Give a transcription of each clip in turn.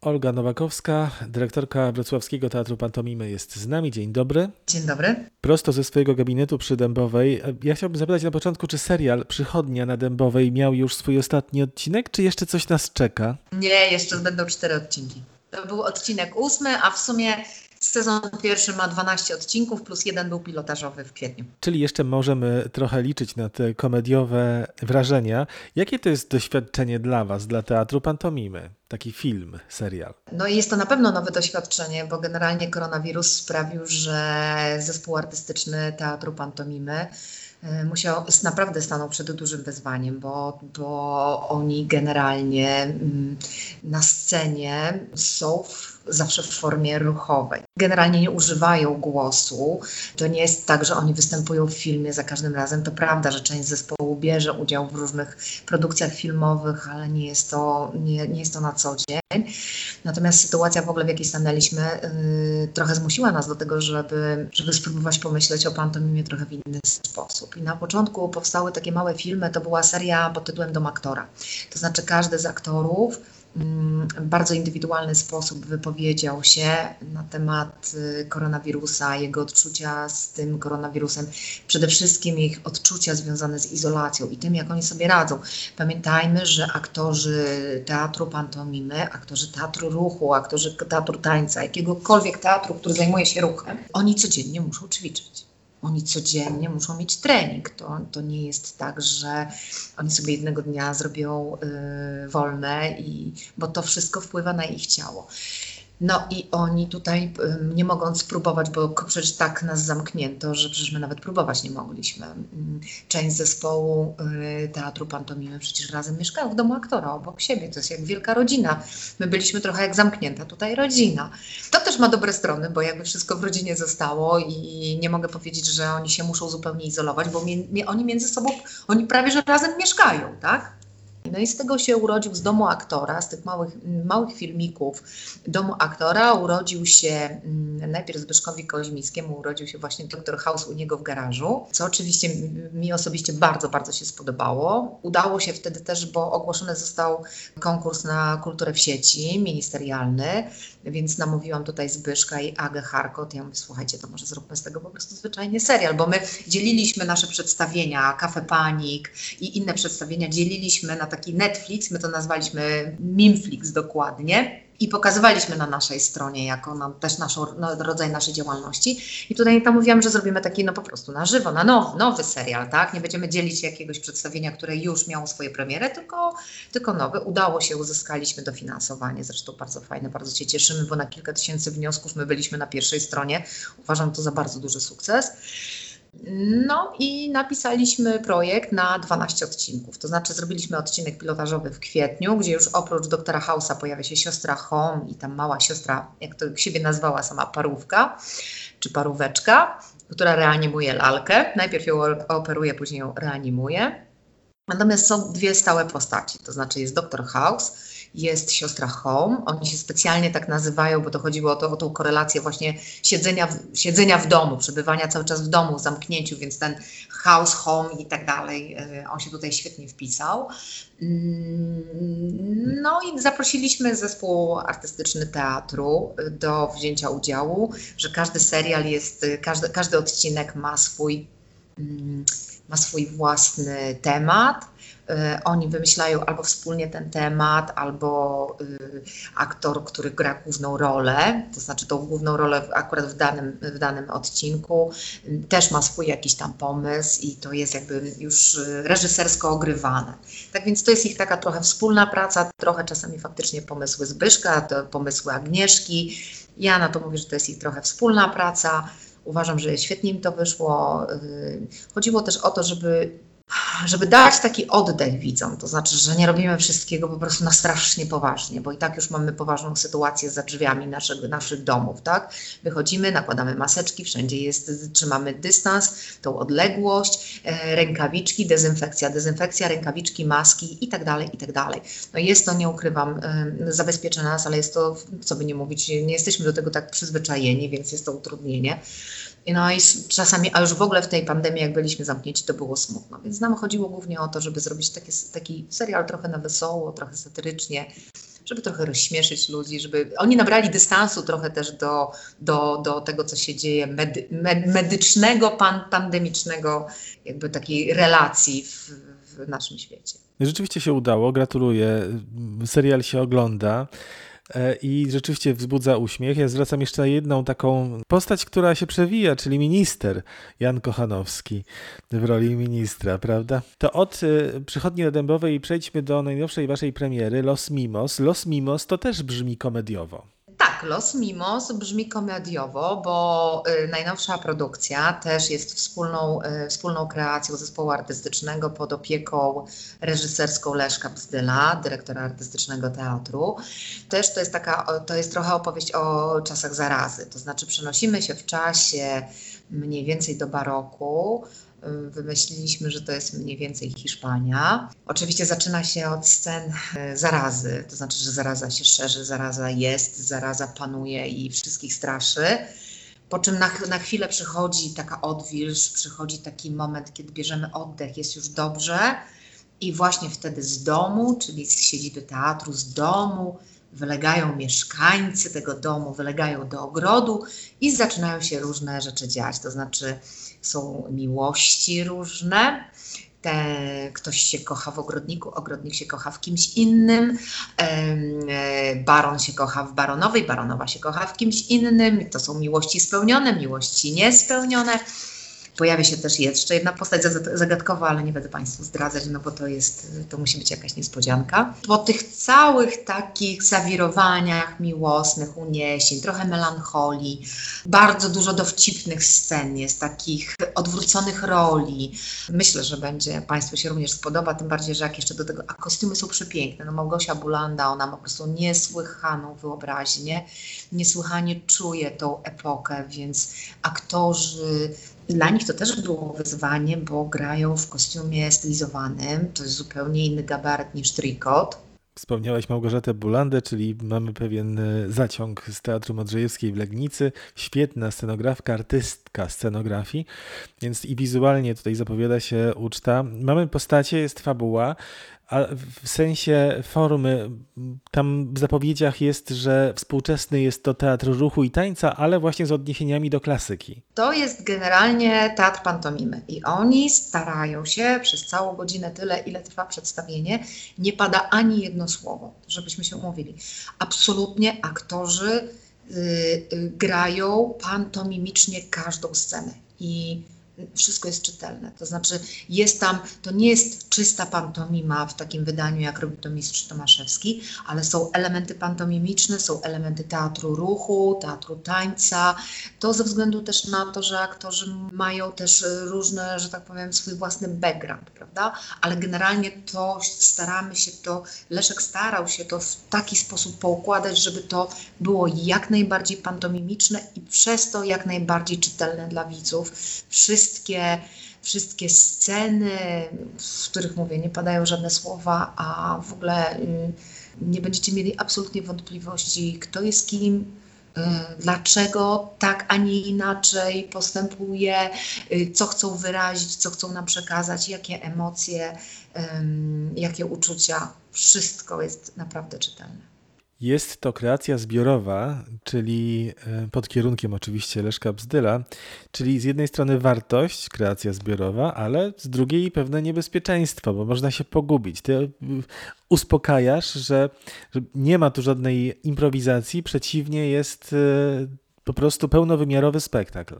Olga Nowakowska, dyrektorka Wrocławskiego Teatru Pantomimy jest z nami. Dzień dobry. Dzień dobry. Prosto ze swojego gabinetu przy Dębowej. Ja chciałbym zapytać na początku, czy serial Przychodnia na Dębowej miał już swój ostatni odcinek, czy jeszcze coś nas czeka? Nie, jeszcze będą cztery odcinki. To był odcinek ósmy, a w sumie Sezon pierwszy ma 12 odcinków, plus jeden był pilotażowy w kwietniu. Czyli jeszcze możemy trochę liczyć na te komediowe wrażenia. Jakie to jest doświadczenie dla Was, dla teatru pantomimy? Taki film, serial. No i jest to na pewno nowe doświadczenie, bo generalnie koronawirus sprawił, że zespół artystyczny teatru pantomimy e, musiał, naprawdę stanął przed dużym wyzwaniem, bo, bo oni generalnie mm, na scenie są w zawsze w formie ruchowej. Generalnie nie używają głosu. To nie jest tak, że oni występują w filmie za każdym razem. To prawda, że część zespołu bierze udział w różnych produkcjach filmowych, ale nie jest to, nie, nie jest to na co dzień. Natomiast sytuacja w ogóle, w jakiej stanęliśmy, yy, trochę zmusiła nas do tego, żeby, żeby spróbować pomyśleć o pantomimie trochę w inny sposób. I na początku powstały takie małe filmy, to była seria pod tytułem Dom Aktora. To znaczy każdy z aktorów Mm, bardzo indywidualny sposób wypowiedział się na temat y, koronawirusa, jego odczucia z tym koronawirusem, przede wszystkim ich odczucia związane z izolacją i tym, jak oni sobie radzą. Pamiętajmy, że aktorzy teatru pantomimy, aktorzy teatru ruchu, aktorzy teatru tańca, jakiegokolwiek teatru, który zajmuje się ruchem, oni codziennie muszą ćwiczyć. Oni codziennie muszą mieć trening. To, to nie jest tak, że oni sobie jednego dnia zrobią y, wolne, i, bo to wszystko wpływa na ich ciało. No i oni tutaj nie mogą spróbować, bo przecież tak nas zamknięto, że przecież my nawet próbować nie mogliśmy. Mm, część zespołu y, teatru pantomimy przecież razem mieszkają w domu aktora obok siebie. To jest jak wielka rodzina. My byliśmy trochę jak zamknięta tutaj rodzina. To też ma dobre strony, bo jakby wszystko w rodzinie zostało i nie mogę powiedzieć, że oni się muszą zupełnie izolować, bo mi, oni między sobą, oni prawie że razem mieszkają, tak? No i z tego się urodził z domu aktora, z tych małych, małych filmików domu aktora urodził się mm, najpierw Zbyszkowi Koźmińskiemu, urodził się właśnie doktor House u niego w garażu, co oczywiście mi osobiście bardzo, bardzo się spodobało. Udało się wtedy też, bo ogłoszony został konkurs na kulturę w sieci ministerialny, więc namówiłam tutaj Zbyszka i Agę Harkot. Ja mówię, słuchajcie, to może zróbmy z tego po prostu zwyczajnie serial, bo my dzieliliśmy nasze przedstawienia, Kafe Panik i inne przedstawienia, dzieliliśmy na taki Netflix, my to nazwaliśmy Mimflix dokładnie i pokazywaliśmy na naszej stronie jako nam, też naszą, no, rodzaj naszej działalności. I tutaj tam mówiłam, że zrobimy taki no po prostu na żywo, na nowy, nowy serial, tak? Nie będziemy dzielić jakiegoś przedstawienia, które już miało swoje premiery, tylko, tylko nowe. Udało się, uzyskaliśmy dofinansowanie, zresztą bardzo fajne, bardzo się cieszymy, bo na kilka tysięcy wniosków my byliśmy na pierwszej stronie. Uważam to za bardzo duży sukces. No i napisaliśmy projekt na 12 odcinków. To znaczy zrobiliśmy odcinek pilotażowy w kwietniu, gdzie już oprócz doktora Hausa pojawia się siostra Home i tam mała siostra, jak to siebie nazwała sama parówka czy paróweczka, która reanimuje lalkę. Najpierw ją operuje, później ją reanimuje. Natomiast są dwie stałe postaci, to znaczy jest doktor House, jest siostra Home. Oni się specjalnie tak nazywają, bo to chodziło o, to, o tą korelację właśnie siedzenia w, siedzenia w domu, przebywania cały czas w domu, w zamknięciu, więc ten house, home i tak dalej, e, on się tutaj świetnie wpisał. Mm, no i zaprosiliśmy zespół artystyczny teatru do wzięcia udziału, że każdy serial jest, każdy, każdy odcinek ma swój, mm, ma swój własny temat E, oni wymyślają albo wspólnie ten temat, albo y, aktor, który gra główną rolę, to znaczy tą główną rolę akurat w danym, w danym odcinku, też ma swój jakiś tam pomysł i to jest jakby już y, reżysersko ogrywane. Tak więc to jest ich taka trochę wspólna praca, trochę czasami faktycznie pomysły Zbyszka, pomysły Agnieszki. Ja na to mówię, że to jest ich trochę wspólna praca. Uważam, że świetnie im to wyszło. Chodziło też o to, żeby żeby dać taki oddech widzom, to znaczy, że nie robimy wszystkiego po prostu na strasznie poważnie, bo i tak już mamy poważną sytuację za drzwiami naszego, naszych domów, tak? Wychodzimy, nakładamy maseczki, wszędzie jest, trzymamy dystans, tą odległość, e, rękawiczki, dezynfekcja, dezynfekcja, rękawiczki, maski i tak dalej, i tak dalej. No jest to, nie ukrywam, e, zabezpiecza nas, ale jest to, co by nie mówić, nie jesteśmy do tego tak przyzwyczajeni, więc jest to utrudnienie. No i czasami, a już w ogóle w tej pandemii, jak byliśmy zamknięci, to było smutno. Więc nam chodziło głównie o to, żeby zrobić taki, taki serial trochę na wesoło, trochę satyrycznie, żeby trochę rozśmieszyć ludzi, żeby oni nabrali dystansu trochę też do, do, do tego, co się dzieje medy, med, medycznego, pan, pandemicznego, jakby takiej relacji w, w naszym świecie. Rzeczywiście się udało, gratuluję. Serial się ogląda. E, i rzeczywiście wzbudza uśmiech. Ja zwracam jeszcze jedną taką postać, która się przewija, czyli minister Jan Kochanowski w roli ministra, prawda? To od e, Przychodni Dębowej przejdźmy do najnowszej waszej premiery Los Mimos. Los Mimos to też brzmi komediowo. Tak, Los Mimos brzmi komediowo, bo y, najnowsza produkcja też jest wspólną, y, wspólną kreacją zespołu artystycznego pod opieką reżyserską Leszka Bzdyla, dyrektora artystycznego teatru. Też to jest taka, to jest trochę opowieść o czasach zarazy, to znaczy przenosimy się w czasie mniej więcej do baroku, Wymyśliliśmy, że to jest mniej więcej Hiszpania. Oczywiście zaczyna się od scen e, zarazy, to znaczy, że zaraza się szerzy, zaraza jest, zaraza panuje i wszystkich straszy. Po czym na, na chwilę przychodzi taka odwilż, przychodzi taki moment, kiedy bierzemy oddech, jest już dobrze. I właśnie wtedy z domu, czyli z siedziby teatru, z domu, wylegają mieszkańcy tego domu, wylegają do ogrodu i zaczynają się różne rzeczy dziać. To znaczy, są miłości różne. Te, ktoś się kocha w ogrodniku, ogrodnik się kocha w kimś innym, e, baron się kocha w baronowej, baronowa się kocha w kimś innym. To są miłości spełnione, miłości niespełnione. Pojawia się też jeszcze jedna postać zagadkowa, ale nie będę Państwu zdradzać, no bo to jest, to musi być jakaś niespodzianka. Po tych całych takich zawirowaniach miłosnych, uniesień, trochę melancholii, bardzo dużo dowcipnych scen jest, takich odwróconych roli. Myślę, że będzie Państwu się również spodoba, tym bardziej, że jak jeszcze do tego, a kostiumy są przepiękne. No Małgosia Bulanda, ona ma po prostu niesłychaną wyobraźnię, niesłychanie czuje tą epokę, więc aktorzy dla nich to też było wyzwanie, bo grają w kostiumie stylizowanym. To jest zupełnie inny gabaret niż trikot. Wspomniałaś Małgorzatę Bulandę, czyli mamy pewien e, zaciąg z Teatru Modrzejewskiej w Legnicy. Świetna scenografka, artystka scenografii, więc i wizualnie tutaj zapowiada się uczta. Mamy postacie, jest fabuła, a w sensie formy, tam w zapowiedziach jest, że współczesny jest to teatr ruchu i tańca, ale właśnie z odniesieniami do klasyki. To jest generalnie teatr pantomimy i oni starają się przez całą godzinę, tyle ile trwa przedstawienie, nie pada ani jedno słowo, żebyśmy się umówili. Absolutnie aktorzy grają pantomimicznie każdą scenę. I wszystko jest czytelne. To znaczy jest tam, to nie jest czysta pantomima w takim wydaniu, jak robi to mistrz Tomaszewski, ale są elementy pantomimiczne, są elementy teatru ruchu, teatru tańca. To ze względu też na to, że aktorzy mają też różne, że tak powiem, swój własny background, prawda? Ale generalnie to staramy się to, Leszek starał się to w taki sposób poukładać, żeby to było jak najbardziej pantomimiczne i przez to jak najbardziej czytelne dla widzów. Wszyscy wszystkie, wszystkie sceny, w których mówię, nie padają żadne słowa, a w ogóle y, nie będziecie mieli absolutnie wątpliwości, kto jest kim, y, dlaczego tak, a nie inaczej postępuje, y, co chcą wyrazić, co chcą nam przekazać, jakie emocje, jakie uczucia. Wszystko jest naprawdę czytelne. Jest to kreacja zbiorowa, czyli e, pod kierunkiem oczywiście Leszka Bzdyla, czyli z jednej strony wartość, kreacja zbiorowa, ale z drugiej pewne niebezpieczeństwo, bo można się pogubić. Ty e, uspokajasz, że, nie ma tu żadnej improwizacji, przeciwnie jest e, po prostu pełnowymiarowy spektakl.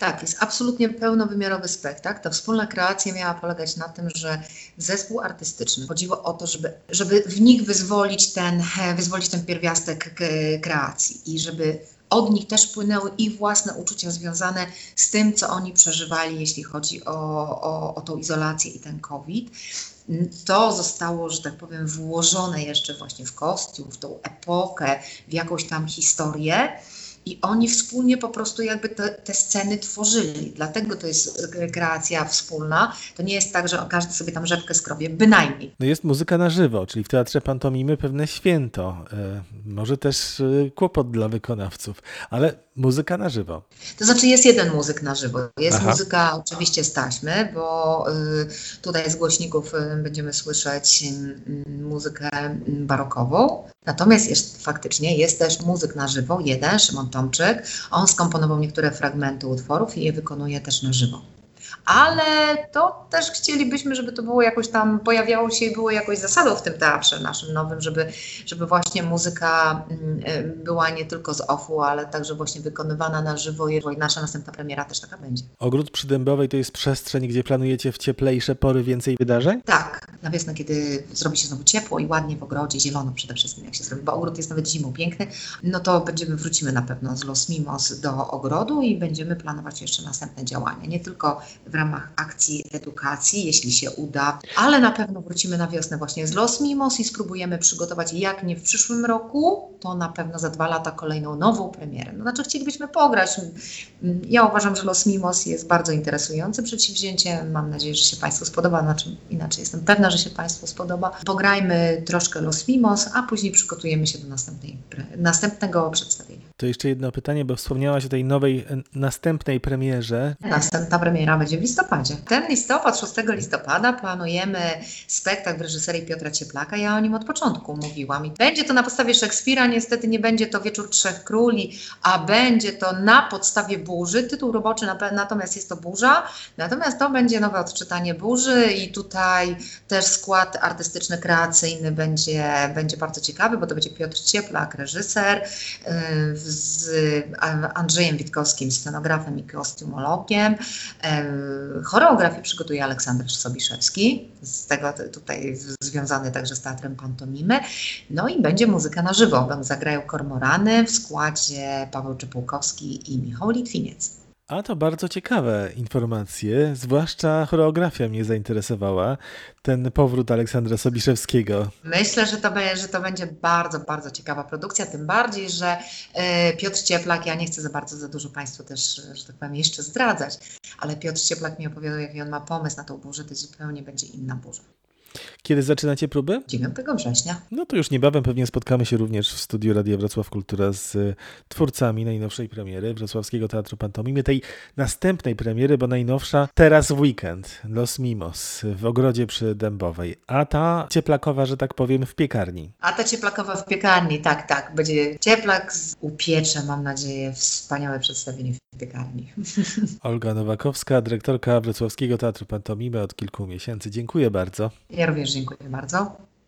Tak, jest absolutnie pełnowymiarowy spektakl. Ta wspólna kreacja miała polegać na tym, że zespół artystyczny chodziło o to, żeby, żeby w nich wyzwolić ten, wyzwolić ten pierwiastek kreacji i żeby od nich też płynęły ich własne uczucia związane z tym, co oni przeżywali, jeśli chodzi o, o, o tą izolację i ten COVID. To zostało, że tak powiem, włożone jeszcze właśnie w kostium, w tą epokę, w jakąś tam historię. I oni wspólnie po prostu jakby te, te, sceny tworzyli. Dlatego to jest kreacja wspólna. To nie jest tak, że każdy sobie tam rzepkę skrobie, bynajmniej. No jest muzyka na żywo, czyli w teatrze pantomimy pewne święto. E, może też e, kłopot dla wykonawców, ale muzyka na żywo. To znaczy jest jeden muzyk na żywo. Jest Aha. muzyka oczywiście z taśmy, bo y, tutaj z głośników będziemy słyszeć muzykę barokową. Natomiast jest, faktycznie jest też muzyk na żywo, jeden, Szymon Tomczyk. On skomponował niektóre fragmenty utworów i je wykonuje też na żywo. Ale to też chcielibyśmy, żeby to było jakoś tam, pojawiało się i było jakoś zasadą w tym teatrze naszym nowym, żeby, żeby właśnie muzyka mm, e, była nie tylko z offu, ale także właśnie wykonywana na żywo i nasza następna premiera też taka będzie. Ogród przy Dębowej to jest przestrzeń, gdzie planujecie w cieplejsze pory więcej wydarzeń? Tak, na wiosnę, kiedy zrobi się znowu ciepło i ładnie w ogrodzie, zielono przede wszystkim jak się zrobi, bo ogród jest nawet zimą piękny, no to będziemy, wrócimy na pewno z Los Mimos do ogrodu i będziemy planować jeszcze następne działania. Nie tylko w ramach akcji edukacji, jeśli się uda, ale na pewno wrócimy na wiosnę właśnie z Los Mimos i spróbujemy przygotować, jak nie w przyszłym roku, to na pewno za dwa lata kolejną nową premierę. No, znaczy chcielibyśmy pograć. Ja uważam, że Los Mimos jest bardzo interesującym przedsięwzięciem. Mam nadzieję, że się Państwu spodoba, znaczy inaczej jestem pewna, że się Państwu spodoba. Pograjmy troszkę Los Mimos, a później przygotujemy się do następnej, następnego przedstawienia. To jeszcze jedno pytanie, bo wspomniałaś o tej nowej, następnej premierze. Następna premiera będzie w listopadzie. Ten listopad, 6 listopada planujemy spektakl w reżyserii Piotra Cieplaka. Ja o nim od początku mówiłam. I będzie to na podstawie Szekspira, niestety nie będzie to Wieczór Trzech Króli, a będzie to na podstawie Burzy. Tytuł roboczy natomiast jest to Burza. Natomiast to będzie nowe odczytanie Burzy i tutaj też skład artystyczny, kreacyjny będzie, będzie bardzo ciekawy, bo to będzie Piotr Cieplak, reżyser, z Andrzejem Witkowskim, scenografem i kostiumologiem. Choreografię przygotuje Aleksander Sobiszewski, z tego tutaj związany także z teatrem pantomimy. No i będzie muzyka na żywo. Zagrają kormorany w składzie Paweł Czypułkowski i Michał Litwiniec. A to bardzo ciekawe informacje, zwłaszcza choreografia mnie zainteresowała, ten powrót Aleksandra Sobiszewskiego. Myślę, że to, że to będzie bardzo, bardzo ciekawa produkcja, tym bardziej, że e, Piotr Cieplak, ja nie chcę za bardzo, za dużo Państwu też, że tak powiem, jeszcze zdradzać, ale Piotr Cieplak mi opowiadał, jaki on ma pomysł na tą burzę, to zupełnie będzie inna burza. Kiedy zaczynacie próby? 9 września. No to już niebawem pewnie spotkamy się również w studiu Radia Wrocław Kultura z e, twórcami najnowszej premiery Wrocławskiego Teatru Pantomimy, tej następnej premiery, bo najnowsza teraz w weekend, Los Mimos w ogrodzie przy Dębowej, a ta cieplakowa, że tak powiem, w piekarni. A ta cieplakowa w piekarni, tak, tak. Będzie cieplak z upiecze, mam nadzieję, wspaniałe przedstawienie w piekarni. Olga Nowakowska, dyrektorka Wrocławskiego Teatru Pantomimy od kilku miesięcy. Dziękuję bardzo. Ja również dziękuję bardzo.